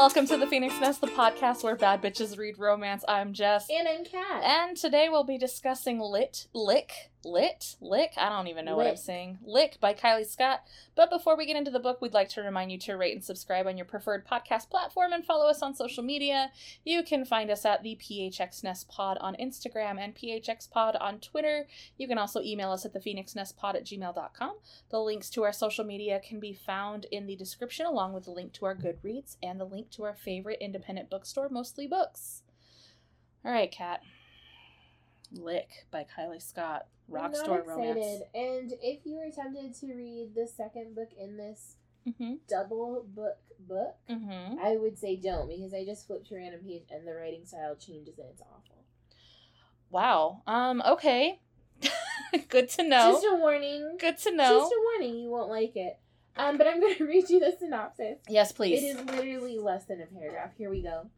welcome to the Phoenix Nest, the podcast where bad bitches read romance. I'm Jess. And I'm Kat. And today we'll be discussing Lit, Lick, Lit, Lick. I don't even know what I'm saying. Lick by Kylie Scott. But before we get into the book, we'd like to remind you to rate and subscribe on your preferred podcast platform and follow us on social media. You can find us at the PHX Nest Pod on Instagram and PHX Pod on Twitter. You can also email us at the Phoenix Nest Pod at gmail.com. The links to our social media can be found in the description, along with the link to our Goodreads and the link to our favorite independent bookstore, Mostly Books. All right, Kat. Lick by Kylie Scott. Rock store romance. And if you were tempted to read the second book in this Mm-hmm. double book book, Mm-hmm. I would say don't because I just flipped to a random page and the writing style changes and it's awful. Wow. Um. Okay. Good to know. Just a warning. Good to know. Just a warning. You won't like it. Um, but I'm going to read you the synopsis. yes, please. It is literally less than a paragraph. Here we go.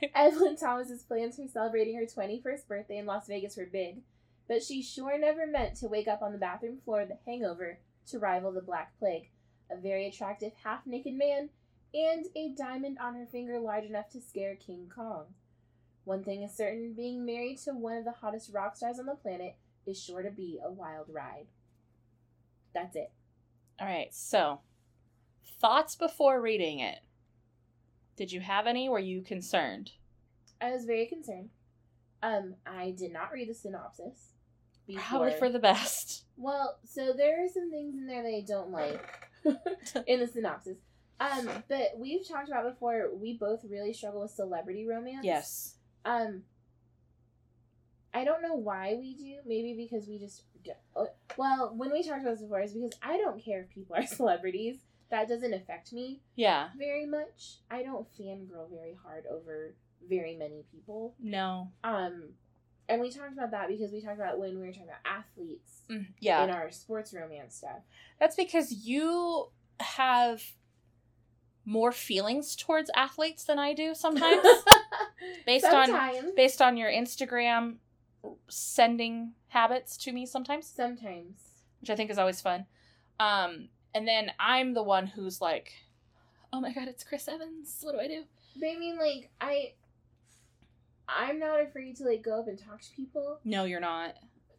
Evelyn Thomas's plans for celebrating her 21st birthday in Las Vegas were big, but she sure never meant to wake up on the bathroom floor of the hangover to rival the Black Plague, a very attractive half naked man, and a diamond on her finger large enough to scare King Kong. One thing is certain being married to one of the hottest rock stars on the planet is sure to be a wild ride. That's it. All right. So, thoughts before reading it. Did you have any? Were you concerned? I was very concerned. Um, I did not read the synopsis. Probably for the best. Well, so there are some things in there that I don't like in the synopsis. Um, but we've talked about before. We both really struggle with celebrity romance. Yes. Um, I don't know why we do. Maybe because we just. d- uh, Well, when we talked about this before, it's because I don't care if people are celebrities. That doesn't affect me Yeah. very much. I don't fangirl very hard over very many people. No. Um, and we talked about that because we talked about when we were talking about athletes Mm, Yeah. in our sports romance stuff. That's because you have more feelings towards athletes than I do sometimes. based on sometimes, based on your Instagram sending habits to me sometimes, sometimes. which I think is always fun. Um, and then I'm the one who's like, "Oh my god, it's Chris Evans. What do I do?" But I mean, like I, I'm not afraid to like go up and talk to people, No, you're not.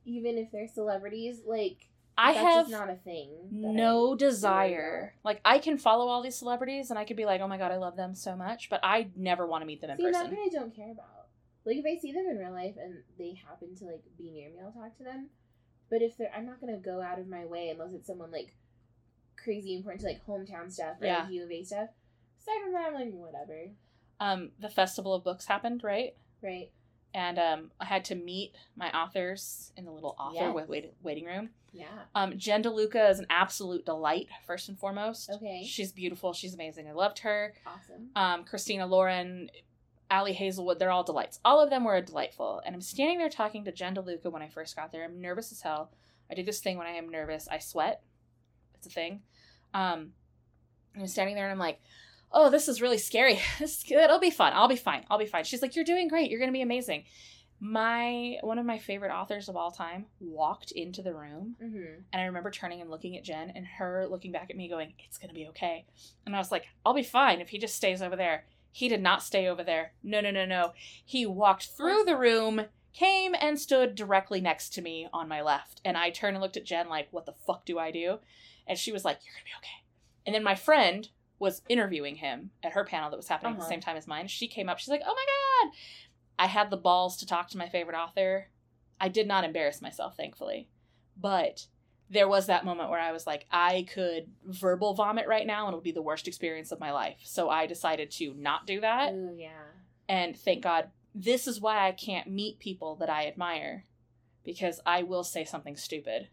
even if they're celebrities. Like I that's have just not a thing. that I no worry desire. Like I can follow all these celebrities and I could be like, "Oh my god, I love them so much," but I never want to meet them in. See, that person. part I don't care about. Like if I see them in real life and they happen to like be near me, I'll talk to them. But if they're, I'm not gonna go out of my way unless it's someone like crazy important to like hometown stuff Yeah. like U of A stuff. Aside from that, I'm like whatever, Um, the Festival of Books happened, right? right? And um, I had to meet my authors in the little author Yes. wait- waiting room. Yeah. Um, Jen DeLuca is an absolute delight, first and foremost. Okay. She's beautiful. She's amazing. I loved her. Awesome. Um, Christina Lauren, Ali Hazelwood, they're all delights. All of them were delightful. And I'm standing there talking to Jen DeLuca when I first got there. I'm nervous as hell. I do this thing when I am nervous. I sweat. It's a thing. Um, I'm standing there and I'm like, oh, this is really scary. This, it'll be fun. I'll be fine. I'll be fine. She's like, you're doing great. You're going to be amazing. My one of my favorite authors of all time walked into the room Mm-hmm. and I remember turning and looking at Jen and her looking back at me going, It's gonna be okay. And I was like, I'll be fine if he just stays over there. He did not stay over there. No, no, no, no. He walked through the room, came and stood directly next to me on my left. And I turned and looked at Jen like, What the fuck do I do? And she was like, You're gonna be okay. And then my friend was interviewing him at her panel that was happening at the Uh-huh. same time as mine. She came up, she's like, Oh my god. I had the balls to talk to my favorite author. I did not embarrass myself, thankfully. But there was that moment where I was like, I could verbal vomit right now and it would be the worst experience of my life. So I decided to not do that. Ooh, yeah. And thank God, this is why I can't meet people that I admire because I will say something stupid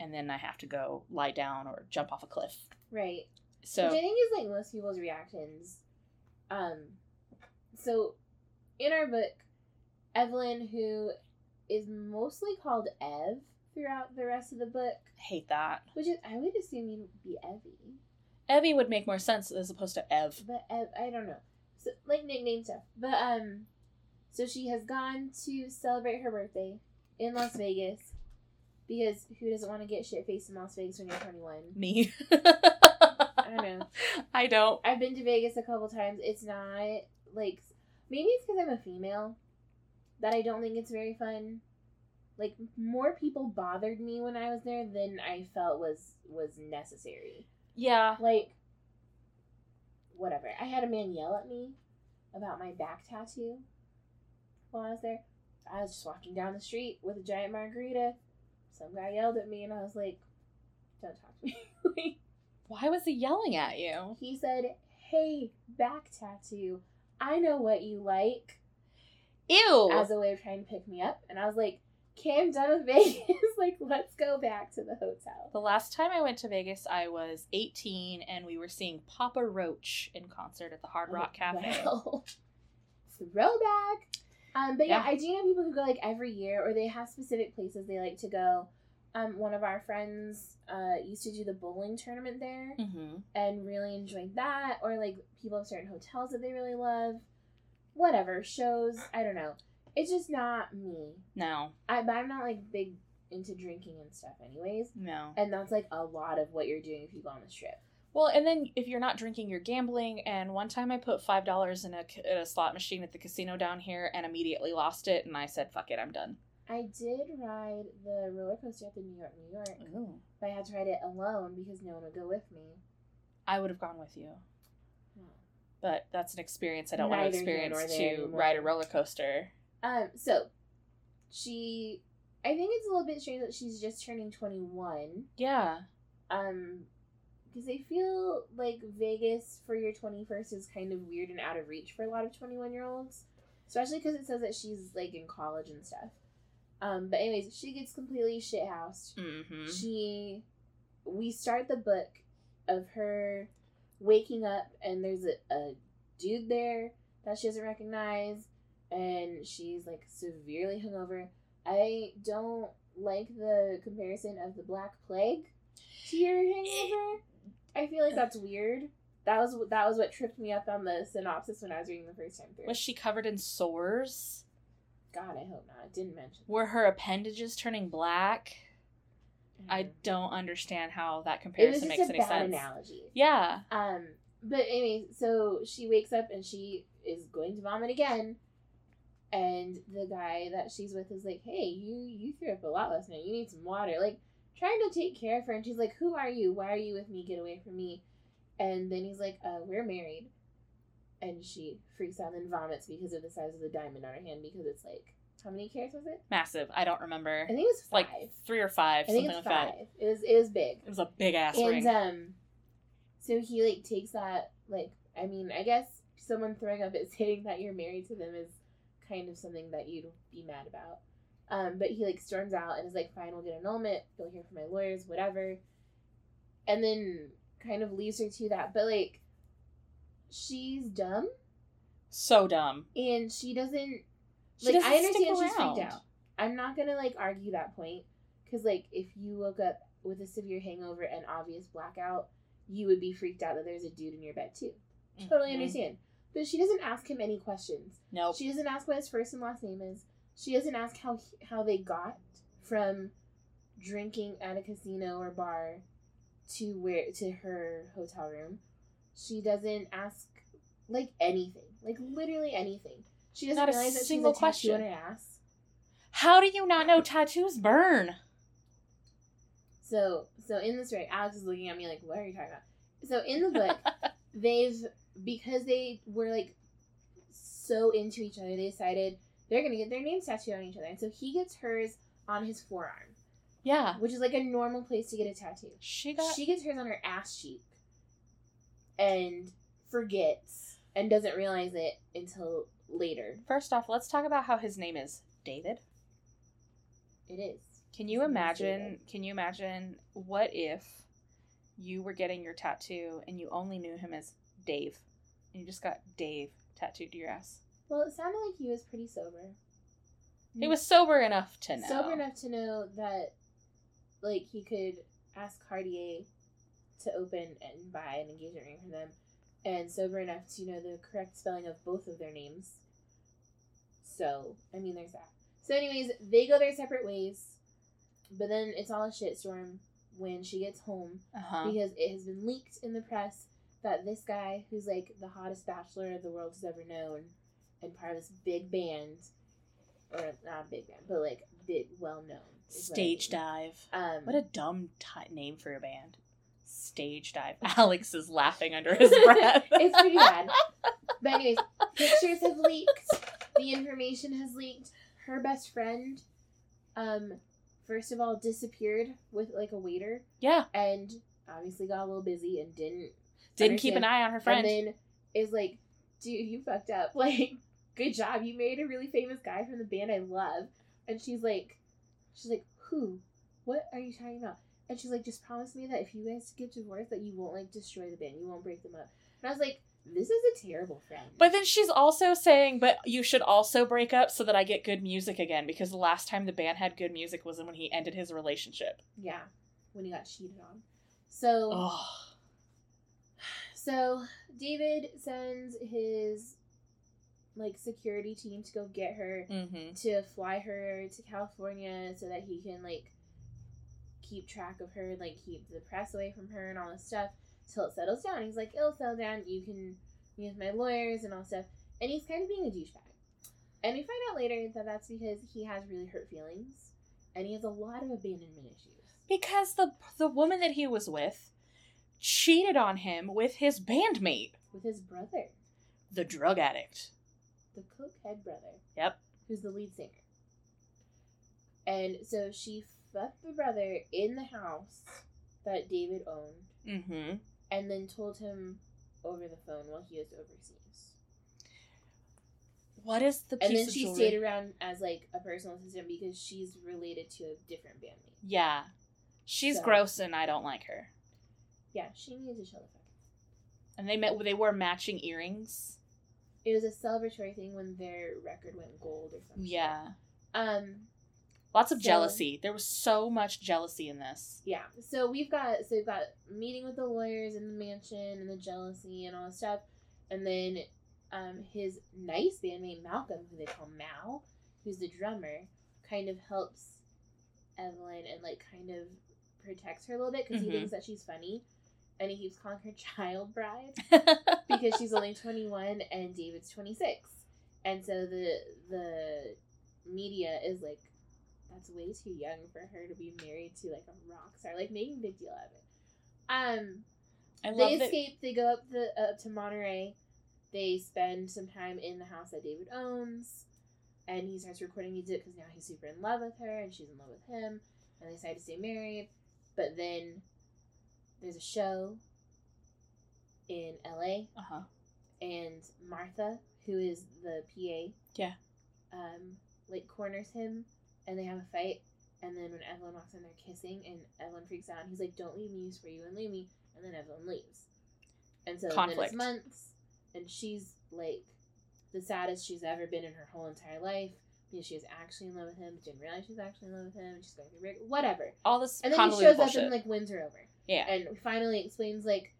and then I have to go lie down or jump off a cliff. Right. So, Which I think is like most people's reactions. Um, so in our book, Evelyn, who is mostly called Ev throughout the rest of the book, hate that. which is I would assume you'd be Evie, Evie would make more sense as opposed to Ev. but Ev, I don't know, so like nickname stuff. But um, so she has gone to celebrate her birthday in Las Vegas because who doesn't want to get shit faced in Las Vegas when you're 21? Me. I don't know. I don't. I've been to Vegas a couple times. It's not like maybe it's because I'm a female that I don't think it's very fun. Like more people bothered me when I was there than I felt was was necessary. Yeah. Like whatever. I had a man yell at me about my back tattoo while I was there. I was just walking down the street with a giant margarita. Some guy yelled at me and I was like, Don't talk to me. Why was he yelling at you? he said, Hey, back tattoo, I know what you like Ew. as a way of trying to pick me up. And I was like, Okay, I'm done with Vegas. like, let's go back to the hotel. the last time I went to Vegas, I was 18 and we were seeing Papa Roach in concert at the Hard oh, Rock Cafe. Throwback. Um, but yeah, Yeah. I do know people who go like every year, or they have specific places they like to go. Um, one of our friends uh, used to do the bowling tournament there Mm-hmm. and really enjoyed that. Or like people have certain hotels that they really love. Whatever shows, I don't know. It's just not me. No. I but I'm not like big into drinking and stuff, anyways. No. And that's like a lot of what you're doing if you go on this trip. Well, and then if you're not drinking, you're gambling. And one time I put five dollars in a, in a slot machine at the casino down here and immediately lost it. And I said, "Fuck it, I'm done." I did ride the roller coaster at the New York, New York. Ooh. But I had to ride it alone because no one would go with me. I would have gone with you, but that's an experience I don't want to experience to anymore. ride a roller coaster. Um, so she, I think it's a little bit strange that she's just turning twenty one. Yeah. Um, because I feel like Vegas for your twenty first is kind of weird and out of reach for a lot of twenty one year olds, especially because it says that she's like in college and stuff. Um, but anyways, she gets completely shithoused. Mm-hmm. she we start the book of her waking up and there's a, a dude there that she doesn't recognize and she's like severely hungover i don't like the comparison of the black plague to your hangover i feel like that's weird that was that was what tripped me up on the synopsis when i was reading the first time through Was she covered in sores? god i hope not it didn't mention Were her appendages turning black? I Mhm. don't understand how that it was comparison makes a any bad sense. analogy Yeah. Um, but anyway, so she wakes up and she is going to vomit again, and the guy that she's with is like, "Hey, you you threw up a lot last night. You need some water." Like trying to take care of her, and she's like, "Who are you? Why are you with me? Get away from me!" And then he's like, "Uh, we're married," and she freaks out and then vomits because of the size of the diamond on her hand because it's like how many carats was it? Massive. I don't remember. I think it was five. like three or five, I think it's like five. that. It was it was big. It was a big ass and ring. um so he like takes that like i mean i guess someone throwing up at saying that you're married to them is kind of something that you'd be mad about um but he like storms out and is like fine we'll get annulment you'll hear from my lawyers whatever. And then kind of leaves her to that but like she's dumb. So dumb. and she doesn't She like doesn't i understand she's freaked out. I'm not gonna like argue that point because like if you woke up with a severe hangover and obvious blackout you would be freaked out that there's a dude in your bed too. Totally Mhm. understand. But she doesn't ask him any questions. Nope. she doesn't ask what his first and last name is she doesn't ask how he- how they got from drinking at a casino or bar to where to her hotel room she doesn't ask like anything like literally anything she doesn't Not a realize that she's a single tattoo question. on her ass How do you not know tattoos burn? So, so in this right, Alex is looking at me like, "What are you talking about?" So in the book, they've because they were like so into each other, they decided they're gonna get their names tattooed on each other, and so he gets hers on his forearm, Yeah. which is like a normal place to get a tattoo. She got She gets hers on her ass cheek, and forgets and doesn't realize it until later. First off, let's talk about how his name is David. It is. Can you imagine? Can you imagine what if you were getting your tattoo and you only knew him as Dave, and you just got Dave tattooed to your ass? Well, it sounded like he was pretty sober. He was sober enough to know. sober enough to know that like he could ask Cartier to open and buy an engagement ring for them and sober enough to know the correct spelling of both of their names so i mean there's that so anyways they go their separate ways but then it's all a shitstorm when she gets home Uh-huh. because it has been leaked in the press that this guy, who's like the hottest bachelor the world has ever known, and part of this big band, or not a big band, but like big, well known Stage dive. Um, What a dumb ti name for a band. Stage dive. Alex is laughing under his breath. it's pretty bad. But anyways, pictures have leaked. The information has leaked. Her best friend, um, first of all, disappeared with like a waiter, yeah. and obviously got a little busy and didn't Didn't keep an eye on her friend. And then is like, dude, you fucked up. Like, good job. You made a really famous guy from the band I love. And she's like, she's like, who? What are you talking about? And she's like, just promise me that if you guys get divorced, that you won't like destroy the band. You won't break them up. And I was like, this is a terrible friend. But then she's also saying, but you should also break up so that I get good music again because the last time the band had good music was when he ended his relationship. yeah, when he got cheated on. So, Oh. so David sends his like security team to go get her. Mm-hmm. to fly her to California so that he can like keep track of her and like keep the press away from her and all this stuff till it settles down. He's like, it'll settle down. You can with my lawyers and all stuff. And he's kind of being a douchebag. And we find out later that that's because he has really hurt feelings and he has a lot of abandonment issues. Because the the woman that he was with cheated on him with his bandmate, With his brother, the drug addict. The cokehead brother. Yep. Who's the lead singer. And so she fucked the brother in the house that David owned. Mm-hmm. and then told him over the phone while he was overseas. What is the piece And then she jewelry? stayed around as like a personal assistant because she's related to a different bandmate. Yeah. She's So- gross and I don't like her. Yeah, she needs to chill the fuck. out. And they met they wore matching earrings. It was a celebratory thing when their record went gold or something. Yeah. Um. Lots of So- jealousy. There was so much jealousy in this. Yeah. So we've got so we've got meeting with the lawyers in the mansion and the jealousy and all that stuff, and then um his nice bandmate Malcolm, who they call Mal, who's the drummer, kind of helps Evelyn and like kind of protects her a little bit because Mhm. he thinks that she's funny, and he keeps calling her child bride because she's only twenty one and David's twenty six, and so the the media is like that's way too young for her to be married to like a rock star, like making a big deal out of it. Um, I they love that. escape. They go up the up to Monterey. They spend some time in the house that David owns, and he starts recording music because now he's super in love with her and she's in love with him, and they decide to stay married. But then there's a show in L.A. Uh-huh. and Martha, who is the PA, Yeah. um, like corners him, and they have a fight. And then when Evelyn walks in, they're kissing, and Evelyn freaks out. And he's like, "Don't leave me, you swear you wouldn't leave me." And then Evelyn leaves, and so then Conflict. it's months, and she's like the saddest she's ever been in her whole entire life because she was actually in love with him, but didn't realize she was actually in love with him. And she's going through break, whatever. All this And then he shows up and like wins her over yeah. and finally explains like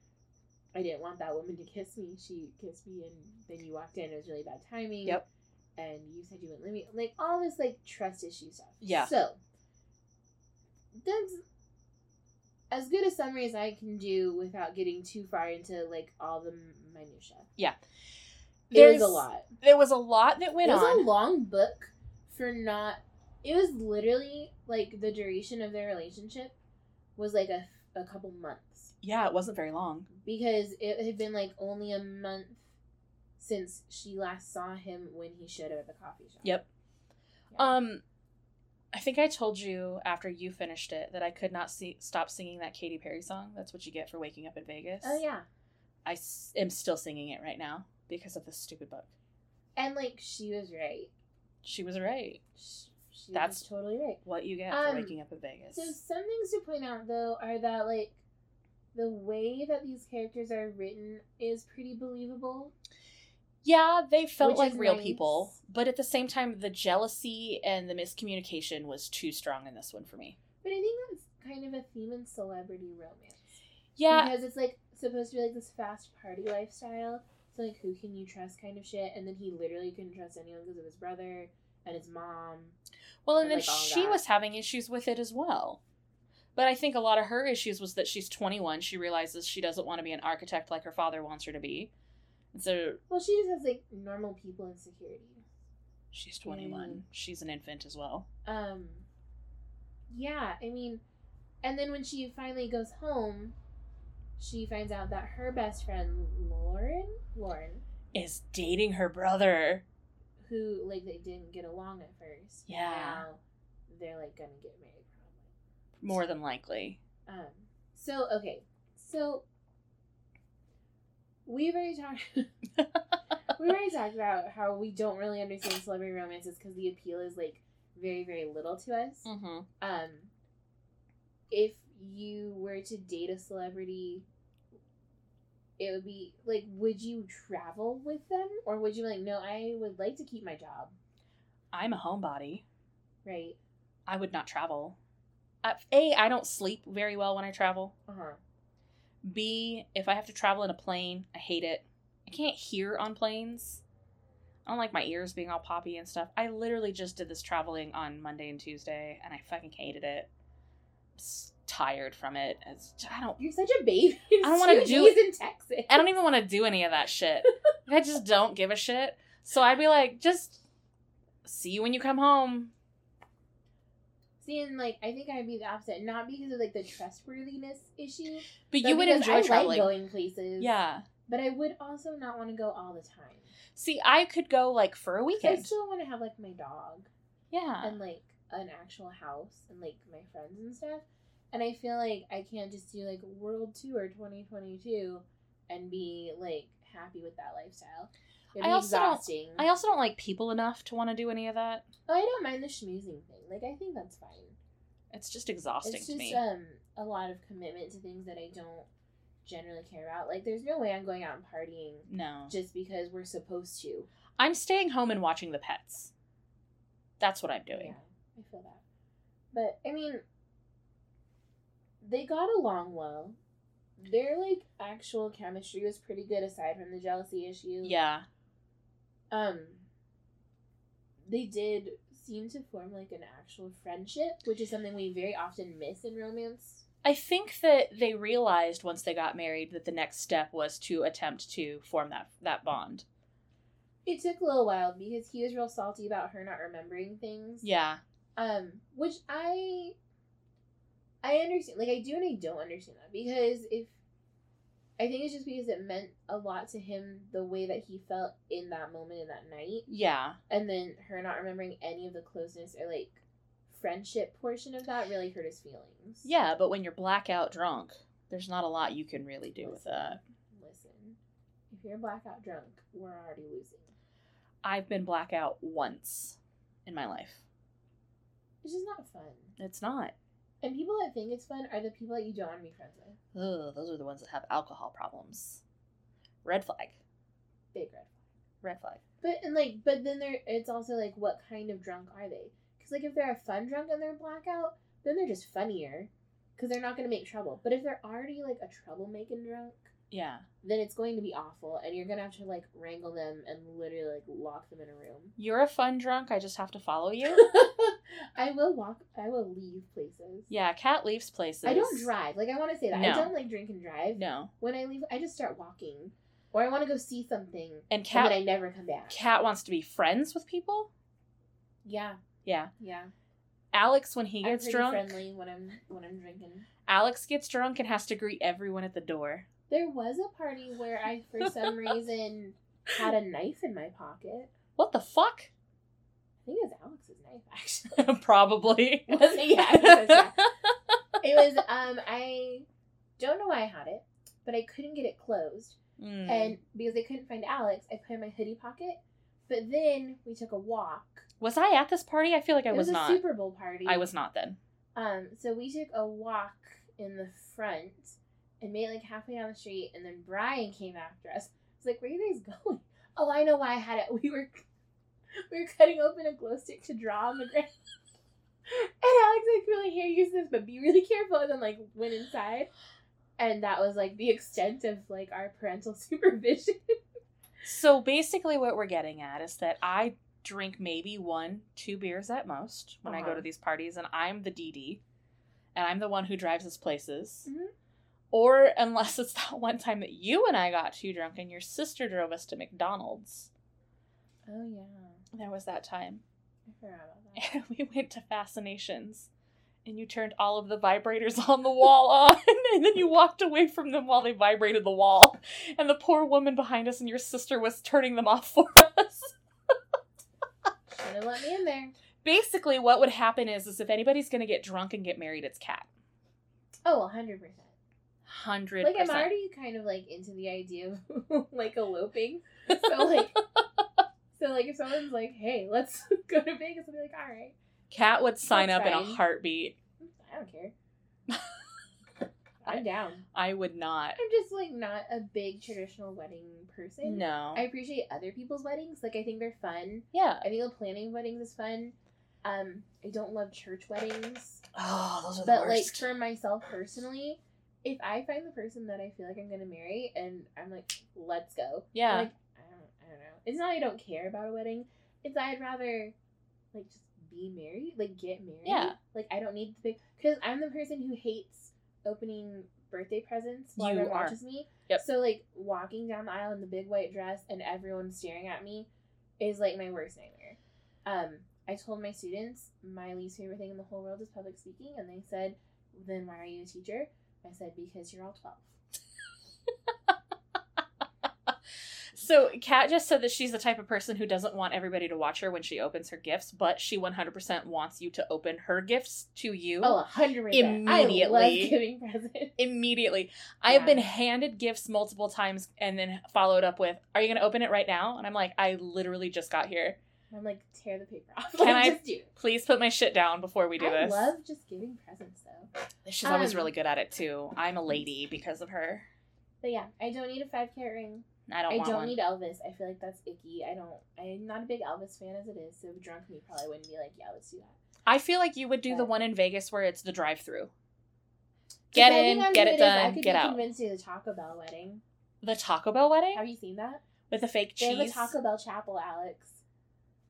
I didn't want that woman to kiss me. She kissed me, and then you walked in. It was really bad timing. Yep. And you said you wouldn't let me. Like all this like trust issue stuff. Yeah. So that's as good a summary as I can do without getting too far into like all the minutia. Yeah. There's a lot. There was a lot that went on. it was on. a long book for not. It was literally like the duration of their relationship was like a, a couple months yeah, it wasn't very long. because it had been like only a month since she last saw him when he showed up at the coffee shop. Yep. Yeah. Um, I think I told you after you finished it that I could not see stop singing that Katy Perry song. That's what you get for waking up in Vegas. oh yeah, I s- am still singing it right now because of this stupid book. and like she was right. She was right. She, she That's- totally right. What you get Um, for waking up in Vegas. So some things to point out though are that like the way that these characters are written is pretty believable. yeah, they felt Which like real nice. people, but at the same time, the jealousy and the miscommunication was too strong in this one for me. But I think that's kind of a theme in celebrity romance. Yeah, Because it's like supposed to be like this fast party lifestyle. So like who can you trust kind of shit. And then he literally couldn't trust anyone because of his brother and his mom. well, and and, then like, she was having issues with it as well. But I think a lot of her issues was that she's 21. She realizes she doesn't want to be an architect like her father wants her to be. And so Well, she just has like normal people insecurities. she's 21. Mm. She's an infant as well. Um, yeah, I mean, and then when she finally goes home, she finds out that her best friend Lauren, Lauren, Is dating her brother. Who like they didn't get along at first, Yeah. now they're like gonna get married probably. More than likely. Um, so okay, so we've already talked. we already talked about how we don't really understand celebrity romances because the appeal is like very very little to us. Mm-hmm. Um, if you were to date a celebrity, it would be like, would you travel with them, or would you be like, no, I would like to keep my job, I'm a homebody. right? I would not travel. Uh, a, I don't sleep very well when I travel. Uh huh. B, if I have to travel in a plane, I hate it. I can't hear on planes. I don't like my ears being all poppy and stuff. I literally just did this traveling on Monday and Tuesday, and I fucking hated it. Tired from it. It's, I don't. You're such a baby. I don't wanna do days in Texas. I don't even want to do any of that shit. I just don't give a shit. So I'd be like, just see you when you come home. See, and like, I think I'd be the opposite, not because of like the trustworthiness issue, But but you would enjoy I traveling. Like going places. yeah. But I would also not want to go all the time. See, I could go like for a 'Cause I still want to have like my dog. Yeah. and like an actual house and like my friends and stuff. And I feel like I can't just do like world tour 2022 and be like happy with that lifestyle. It'd I be also don't- exhausting. I also don't like people enough to want to do any of that. oh, I don't mind the schmoozing thing. Like I think that's fine. It's just exhausting it's to just me. um a lot of commitment to things that I don't generally care about. Like there's no way I'm going out and partying no. just because we're supposed to. I'm staying home and watching the pets. That's what I'm doing. Yeah, I feel that. But I mean, they got along well. Their like actual chemistry was pretty good aside from the jealousy issue. Yeah. Um. They did seem to form like an actual friendship, which is something we very often miss in romance. I think that they realized once they got married that the next step was to attempt to form that that bond. It took a little while because he was real salty about her not remembering things. Yeah. Um, which I I understand. Like I do and I don't understand that because if I think it's just because it meant a lot to him the way that he felt in that moment in that night, Yeah. and then her not remembering any of the closeness or like friendship portion of that really hurt his feelings. Yeah, but when you're blackout drunk, there's not a lot you can really do with that. Listen, if you're blackout drunk, we're already losing. I've been blackout once in my life. It's just not fun. It's not. And people that think it's fun are the people that you don't want to be friends with. Ugh, those are the ones that have alcohol problems. Red flag. Big red flag. Red flag. But and like, but then there, it's also like, what kind of drunk are they? Because like, if they're a fun drunk and they're blackout, then they're just funnier, because they're not gonna make trouble. But if they're already like a troublemaking drunk, Yeah. then it's going to be awful, and you're gonna have to like wrangle them and literally like lock them in a room. You're a fun drunk. I just have to follow you. I will walk. I will leave places. yeah, Kat leaves places. I don't drive. Like I want to say that I don't like drink and drive. No. When I leave, I just start walking, or I want to go see something, And and Kat then I never come back. Kat wants to be friends with people. Yeah, Yeah. yeah. Alex, when he gets drunk, friendly when I'm when I'm drinking. Alex gets drunk and has to greet everyone at the door. There was a party where I, for some reason, had a knife in my pocket. What the fuck? I think it was Alex's knife, actually. Probably. Was it? Yeah, it was, yeah. It was. Um, I don't know why I had it, but I couldn't get it closed, Mm. and because I couldn't find Alex, I put it in my hoodie pocket. But then we took a walk. was I at this party? I feel like I it was, was, a not. Super Bowl party. I was not then. Um, so we took a walk in the front and made it like halfway down the street, and then Brian came after us. It's like, where are you guys going? Oh, I know why I had it. We were we were cutting open a glow stick to draw on the ground. And Alex like really here use this, but be really careful. And then like went inside, and that was like the extent of like our parental supervision. So basically, what we're getting at is that I drink maybe one, two beers at most when I go Uh-huh. to these parties, and I'm the DD. and I'm the one who drives us places. Mhm. Or unless it's that one time that you and I got too drunk and your sister drove us to McDonald's. Oh yeah, There was that time. I forgot about that. And we went to Fascinations. And you turned all of the vibrators on the wall on, and then you walked away from them while they vibrated the wall. And the poor woman behind us and your sister was turning them off for us. Should have let me in there. Basically, what would happen is, is if anybody's gonna get drunk and get married, it's Kat. Oh, hundred percent. Hundred Like I'm already kind of like into the idea of like eloping. So like, so like if someone's like, "Hey, let's go to Vegas," I'll be like, "All right, Kat would sign That's up in a heartbeat. I don't care. I'm down." I would not. I'm just like not a big traditional wedding person. No. I appreciate other people's weddings. Like I think they're fun. yeah. I think the planning of weddings is fun. Um, I don't love church weddings, Oh, those are the but like worst. for myself personally, if I find the person that I feel like I'm gonna marry and I'm like, let's go. yeah. Like I don't, I don't know. It's not I don't care about a wedding. It's I'd rather like just be married, like get married. Yeah. Like I don't need the big because I'm the person who hates opening birthday presents while You everyone are. watches me. Yep. So like walking down the aisle in the big white dress and everyone staring at me is like my worst nightmare. Um, I told my students my least favorite thing in the whole world is public speaking, and they said, "Then why are you a teacher?" I said, "Because you're all 12. So Kat just said that she's the type of person who doesn't want everybody to watch her when she opens her gifts, but she 100% wants you to open her gifts to you. Oh, hundred percent. I Immediately. love giving presents. Immediately. I have been handed gifts multiple times and then followed up with, Are you going to open it right now? And I'm like, I literally just got here. I'm like, tear the paper off. Can Like, I it. Please put my shit down before we do I this. I love just giving presents though. She's always um, really good at it too. I'm a lady because of her. But yeah, I don't need a five carat ring. I don't I don't one. need Elvis. I feel like that's icky. I don't. I'm not a big Elvis fan as it is. So drunk me probably wouldn't be like, yeah, let's do that. I feel like you would do the one in Vegas where it's the drive through. Get in, get who it is, I done, could get out. Convinced to the Taco Bell wedding. The Taco Bell wedding Have you seen that? with the fake cheese. They have a Taco Bell chapel, Alex,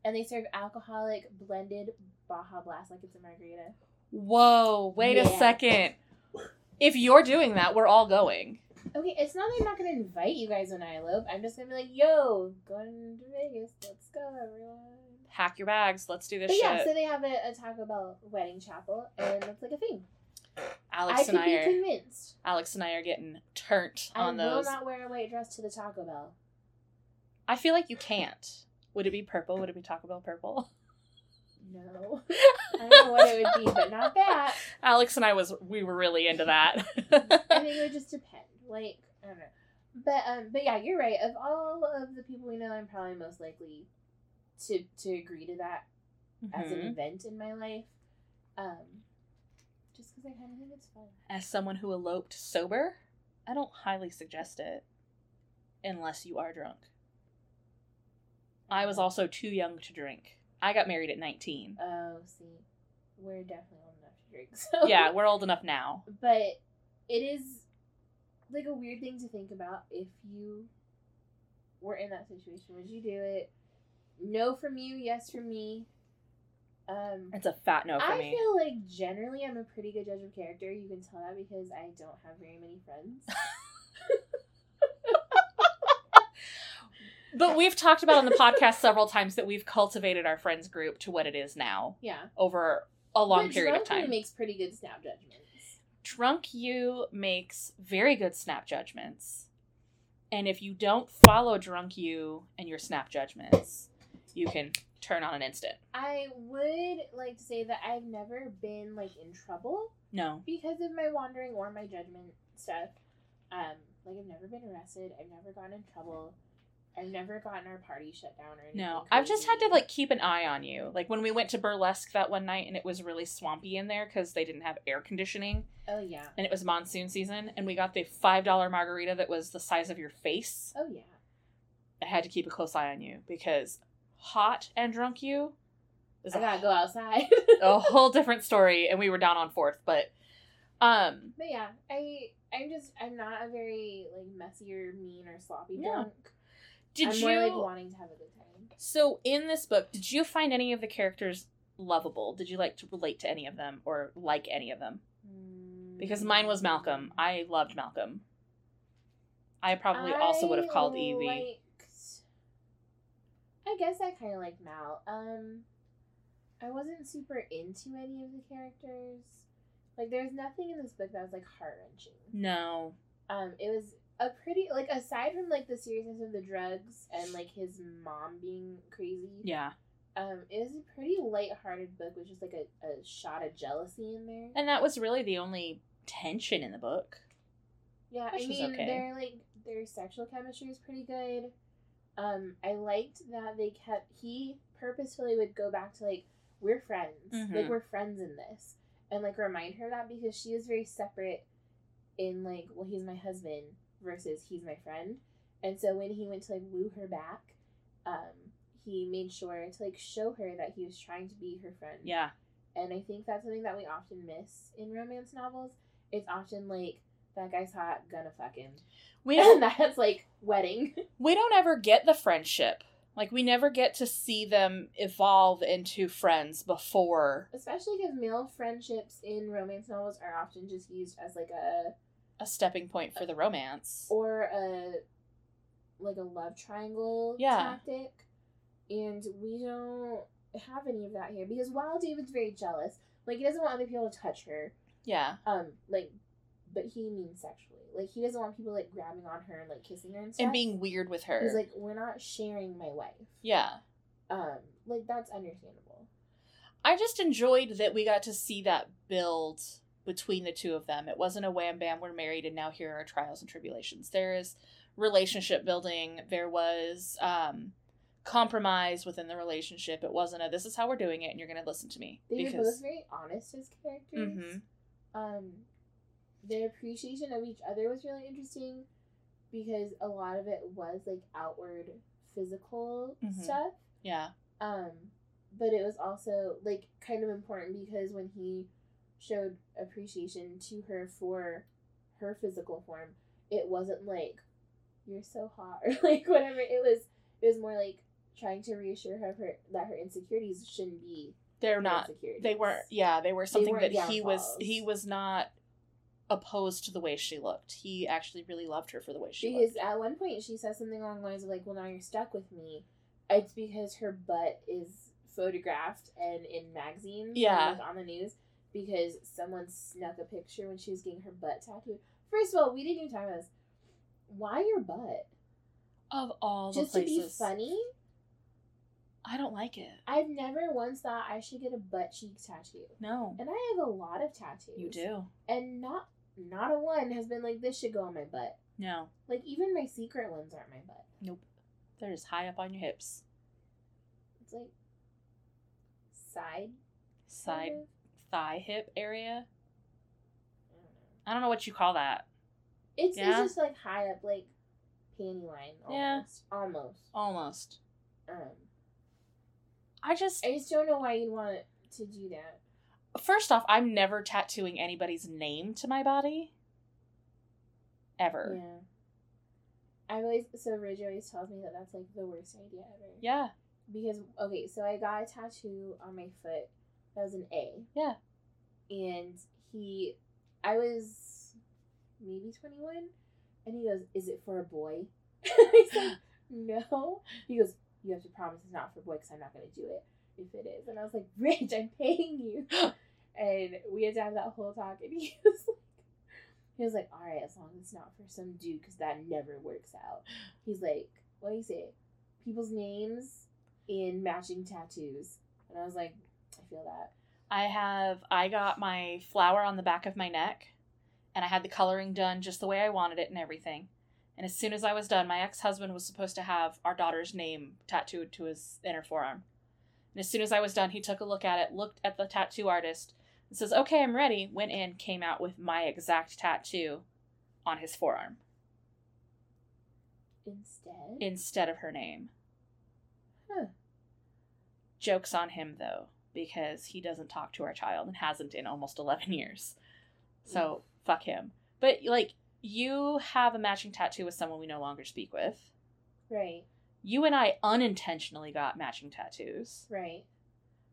and they serve alcoholic blended Baja Blast like it's a margarita. Whoa, wait a second. If you're doing that, we're all going. Okay, it's not that I'm not gonna invite you guys when I elope. I'm just gonna be like, yo, going to Vegas. Let's go, everyone. Pack your bags. Let's do this But shit. yeah, so they have a, a Taco Bell wedding chapel, and it's like a thing. Alex I and I are convinced. Alex and I are getting turnt I on will not wear a white dress to the Taco Bell. I feel like you can't. Would it be purple? Would it be Taco Bell purple? No, I don't know what it would be, but not that. Alex and I was we were really into that. I think it would just depend. Like I don't know, but um, but yeah, you're right. Of all of the people we know, I'm probably most likely to to agree to that as an Mhm. event in my life. Um, just because I kind of think it's fun. As someone who eloped sober, I don't highly suggest it unless you are drunk. I was also too young to drink. I got married at 19. Oh, see, we're definitely old enough to drink. So Yeah, we're old enough now. but it is like a weird thing to think about if you were in that situation. Would you do it? No from you, yes from me. Um, It's a fat no for I me. feel like generally I'm a pretty good judge of character. You can tell that because I don't have very many friends. But we've talked about on the podcast several times that we've cultivated our friends group to what it is now yeah, over a long But period of drunk me time. makes pretty good snap judgments. Drunk you makes very good snap judgments. And if you don't follow drunk you and your snap judgments, you can turn on an instant. I would like to say that I've never been like in trouble No. because of my wandering or my judgment stuff. Um, like I've never been arrested. I've never gotten in trouble. I've never gotten our party shut down or anything. No. I've just had to like keep an eye on you. Like when we went to burlesque that one night and it was really swampy in there because they didn't have air conditioning Oh yeah. and it was monsoon season and we got the $5 margarita that was the size of your face. Oh yeah. I had to keep a close eye on you because hot and drunk you is I gotta go outside. a whole different story and we were down on fourth but um But yeah, I I'm just I'm not a very like messy or mean or sloppy Yeah. drunk. Did I'm you more like wanting to have a good time. so in this book did you find any of the characters lovable did you like to relate to any of them or like any of them Because mine was Malcolm. I loved Malcolm. I probably also would have called Evie. Liked, I guess I kind of like Mal. Um, I wasn't super into any of the characters. Like, there's nothing in this book that was like heart wrenching. No. Um, it was a pretty like aside from like the seriousness of the drugs and like his mom being crazy. Yeah. Um, it was a pretty light-hearted book with just like a, a shot of jealousy in there. And that was really the only tension in the book. Yeah, I was mean, okay. their like their sexual chemistry is pretty good. Um, I liked that they kept he purposefully would go back to like we're friends, like Mhm. we're friends in this, and like remind her of that because she is very separate in like well he's my husband versus he's my friend, and so when he went to like woo her back, um, he made sure to like show her that he was trying to be her friend. Yeah. And I think that's something that we often miss in romance novels. It's often like that guy's hot, gonna fuck him. We And don't that's like wedding. we don't ever get the friendship. Like we never get to see them evolve into friends before Especially because male friendships in romance novels are often just used as like a a stepping point for the romance. or a like a love triangle Yeah. tactic. And we don't have any of that here. Because while David's very jealous, like he doesn't want other people to touch her. Yeah. Um, like but he means sexually. Like he doesn't want people like grabbing on her and like kissing her and stuff. And being weird with her. He's like, we're not sharing my wife. yeah. Um, like that's understandable. I just enjoyed that we got to see that build between the two of them. It wasn't a wham bam, we're married and now here are our trials and tribulations. There is relationship building. There was um compromise within the relationship. It wasn't a this is how we're doing it and you're gonna listen to me. They were both very honest as characters. Mhm. Um, their appreciation of each other was really interesting because a lot of it was like outward physical Mhm. stuff. Yeah. Um, but it was also like kind of important because when he showed appreciation to her for her physical form, it wasn't like you're so hot or like whatever. It was it was more like trying to reassure her, her that her insecurities shouldn't be They're not insecurities. they weren't yeah, they were something weren't that he was he was not opposed to the way she looked. He actually really loved her for the way she looked Because looked. at one point she says something along the lines of like, "Well, now you're stuck with me." It's because her butt is photographed and in magazines, and, Yeah. like, on the news, because someone snuck a picture when she was getting her butt tattooed. First of all, we didn't even talk about this. Why your butt? Of all places. Just to be funny? I don't like it. I've never once thought I should get a butt cheek tattoo, No. and I have a lot of tattoos. You do. and not not a one has been like this should go on my butt. No. Like even my secret ones aren't my butt. Nope. They're just high up on your hips. It's like side Side kind of? Thigh hip area. I don't know. I don't know what you call that. It's Yeah? it's just like high up, like panty line. Yeah. Almost. Almost. Almost. Um, I just I just don't know why you'd want to do that. first off, I'm never tattooing anybody's name to my body. Ever. Yeah. I always so Ridge always tells me that that's like the worst idea ever. Yeah. Because okay, so I got a tattoo on my foot that was an A. Yeah. And he, I was maybe twenty one, and he goes, "Is it for a boy?" I said, "No." He goes, "You have to promise it's not for a boy, because I'm not going to do it if it is." And I was like, "Rich, I'm paying you." and we had to have that whole talk, and he was like. He was like, all right, as long as it's not for some dude, because that never works out. He's like, what do you say? People's names in matching tattoos. And I was like, feel that. I have I got my flower on the back of my neck and I had the coloring done just the way I wanted it and everything. And as soon as I was done, my ex-husband was supposed to have our daughter's name tattooed to his inner forearm. And as soon as I was done, he took a look at it, looked at the tattoo artist, and says, "Okay, I'm ready." Went in, came out with my exact tattoo on his forearm Instead, instead of her name. Huh. Jokes on him though, because he doesn't talk to our child and hasn't in almost 11 years. So, fuck him. But like you have a matching tattoo with someone we no longer speak with. right, You and I unintentionally got matching tattoos. right.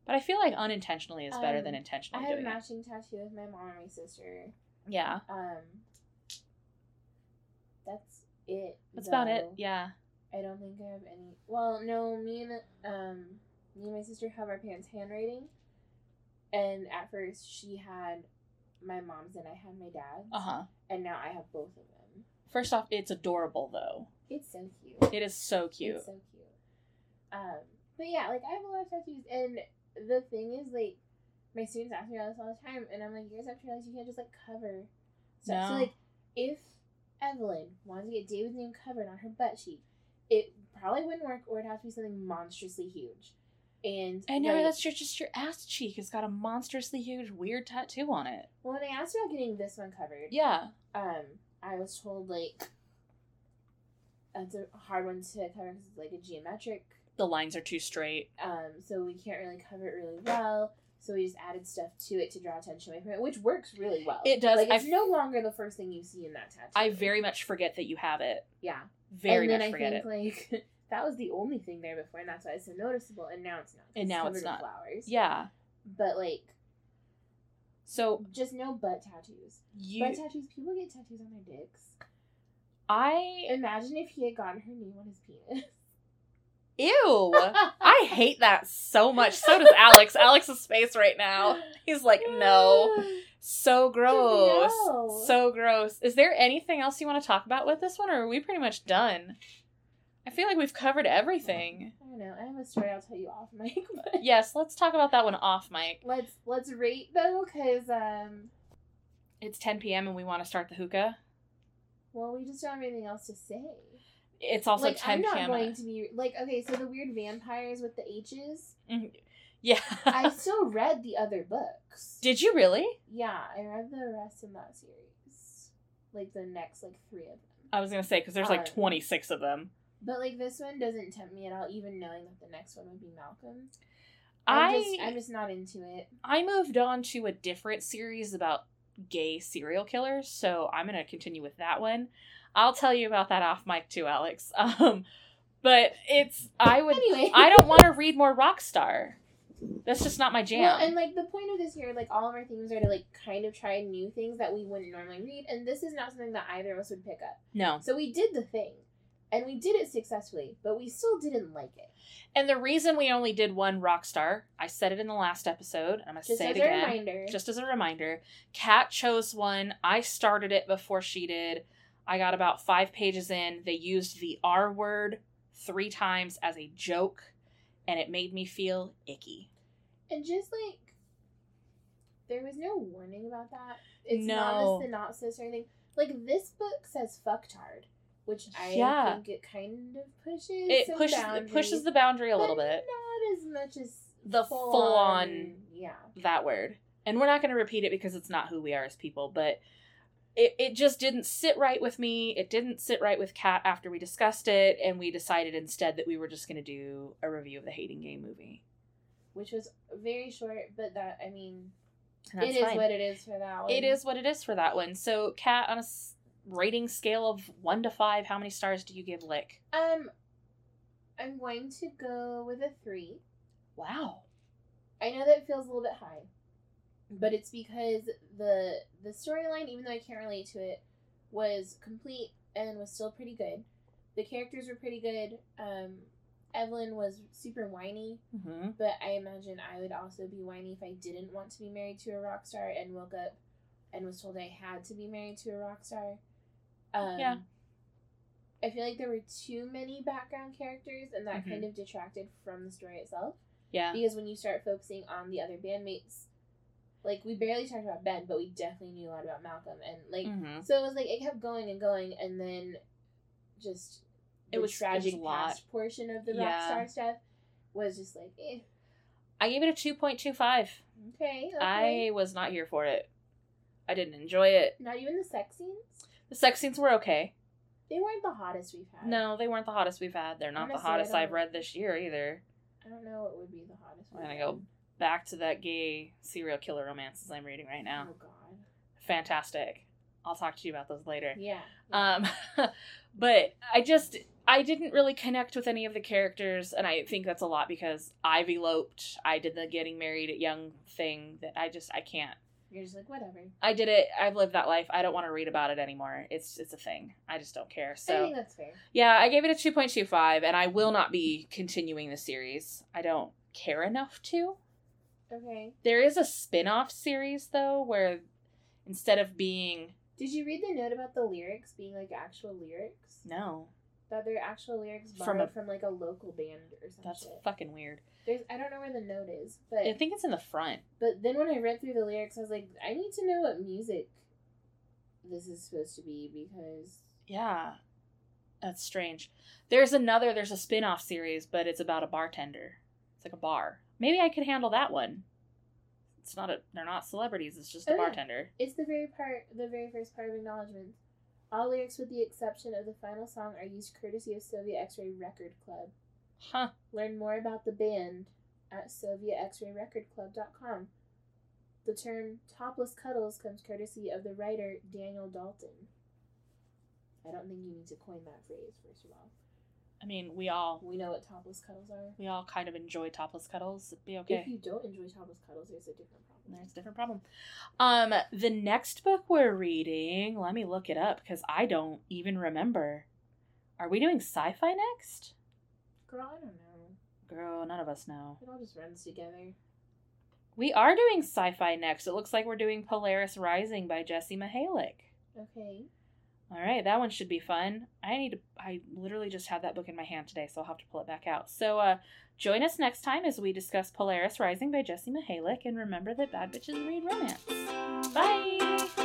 But I feel like unintentionally is better Um, than intentionally. I have a doing it. matching tattoo with my mom and my sister. Yeah, Um, that's it. that's about it. Yeah. I don't think I have any. Well, no, me and um, me and my sister have our parents' handwriting, and at first she had my mom's and I had my dad's, Uh huh. and now I have both of them. First off, it's adorable though. It's so cute. It is so cute. It's so cute. Um, but yeah, like I have a lot of tattoos, and the thing is, like, my students ask me about this all the time, and I'm like, you guys have to realize you can't just like cover. So No. like, if Evelyn wanted to get David's name covered on her butt cheek, it probably wouldn't work, or it'd have to be something monstrously huge. And I know like, that's your just your ass cheek has got a monstrously huge weird tattoo on it. well, when I asked about getting this one covered, Yeah. um, I was told like that's a hard one to cover because it's like a geometric The lines are too straight. um, so we can't really cover it really well. So we just added stuff to it to draw attention away from it, which works really well. It does. Like it's I- no longer the first thing you see in that tattoo. I very much forget that you have it. yeah. Very and much I forget think it. like that was the only thing there before, and that's why it's so noticeable. And now it's not. And now it's not. flowers. Yeah. But like, So just no butt tattoos. you, butt tattoos. People get tattoos on their dicks. I Imagine if he had gotten her name on his penis. ew. I hate that so much. So does Alex. Alex's face right now. He's like, no. So gross. no. So gross. Is there anything else you want to talk about with this one, or are we pretty much done? I feel like we've covered everything. I don't know. I have a story I'll tell you off mic. But Yes, let's talk about that one off mic. let's let's rate though, because um, It's 10 p.m. and we want to start the hookah. well, we just don't have anything else to say. It's also like 10 I'm not going to be like okay. So the weird vampires with the H's. Yeah. I still read the other books. Did you really? Yeah, I read the rest of that series, like the next like three of them. I was gonna say because there's like Um, 26 of them. But like this one doesn't tempt me at all, even knowing that the next one would be Malcolm. I I'm just, I'm just not into it. I moved on to a different series about gay serial killers, so I'm gonna continue with that one. I'll tell you about that off mic too, Alex. Um, but it's I would Anyway, I don't want to read more Rockstar. That's just not my jam. Well, and like the point of this year, like all of our themes are to like kind of try new things that we wouldn't normally read, and this is not something that either of us would pick up. no, So we did the thing, and we did it successfully, but we still didn't like it. and the reason we only did one rock star, I said it in the last episode, and I'm gonna Just say as it a again. reminder, just as a reminder, Kat chose one. I started it before she did. I got about five pages in. They used the R word three times as a joke, and it made me feel icky. and just like there was no warning about that. It's No. not a synopsis or anything. Like this book says "fucktard," which I Yeah. think it kind of pushes. It pushes it pushes the boundary a little bit. Not as much as The full, full on. on- Yeah. That word, and we're not going to repeat it because it's not who we are as people, but. It, it just didn't sit right with me. It didn't sit right with Kat after we discussed it, and we decided instead that we were just going to do a review of the Hating Game movie. which was very short, but that I mean, it is fine. what it is for that one. It is what it is for that one. So, Kat, on a rating scale of one to five, how many stars do you give Lick? Um, I'm going to go with a three. Wow. I know that feels a little bit high, but it's because the the storyline, even though I can't relate to it, was complete and was still pretty good. The characters were pretty good. Um, Evelyn was super whiny, Mm-hmm. but I imagine I would also be whiny if I didn't want to be married to a rock star and woke up and was told I had to be married to a rock star. Um, Yeah. I feel like there were too many background characters, and that Mhm. kind of detracted from the story itself. Yeah. Because when you start focusing on the other bandmates, like we barely talked about Ben, but we definitely knew a lot about Malcolm, and like Mm-hmm. so it was like it kept going and going, and then just It the was- it was tragic a lot. past portion of the Yeah. rockstar stuff was just like eh, I gave it a 2.25. okay, okay. I was not here for it. I didn't enjoy it. not even the sex scenes. The sex scenes were okay. They weren't the hottest we've had. No, they weren't the hottest we've had. They're not the Honestly, I hottest I've read this year either. I don't know what would be the hottest. We're we've gonna go back to that gay serial killer romances I'm reading right now. Oh God. Fantastic. I'll talk to you about those later. Yeah. Um, but I just I didn't really connect with any of the characters, and I think that's a lot because I've eloped. I did the getting married at young thing that I just I can't. You're just like whatever. I did it. I've lived that life. I don't want to read about it anymore. It's it's a thing. I just don't care. I So think that's fair. yeah, I gave it a two point two five, and I will not be continuing the series. I don't care enough to. Okay. There is a spin off series though, where instead of being Did you read the note about the lyrics being like actual lyrics? no, That they're actual lyrics From a- from, like a local band or something. that's shit. fucking weird. There's I don't know where the note is, but I think it's in the front. but then when I read through the lyrics, I was like, I need to know what music this is supposed to be because Yeah. That's strange. There's another there's a spin-off series, but it's about a bartender. It's like a bar. Maybe I could handle that one. It's not a they're not celebrities, it's just a Oh, yeah. bartender. it's the very part, the very first part of acknowledgement. All lyrics, with the exception of the final song, are used courtesy of Soviet X-Ray Record Club. Huh. Learn more about the band at SovietXrayRecordClub.com. The term topless cuddles comes courtesy of the writer Daniel Dalton. I don't think you need to coin that phrase, first of all. I mean, we all We know what topless cuddles are. we all kind of enjoy topless cuddles. It'd be okay. If you don't enjoy topless cuddles, there's a different problem. There's a different problem. Um, the next book we're reading, let me look it up because I don't even remember. Are we doing sci-fi next? Girl, I don't know. Girl, none of us know. It all just runs together. We are doing sci-fi next. It looks like we're doing Polaris Rising by Jessie Mihalik. Okay. All right, that one should be fun. I need to I literally just had that book in my hand today, so I'll have to pull it back out. So uh join us next time as we discuss Polaris Rising by Jessie Mihalik and remember that bad bitches read romance. Bye.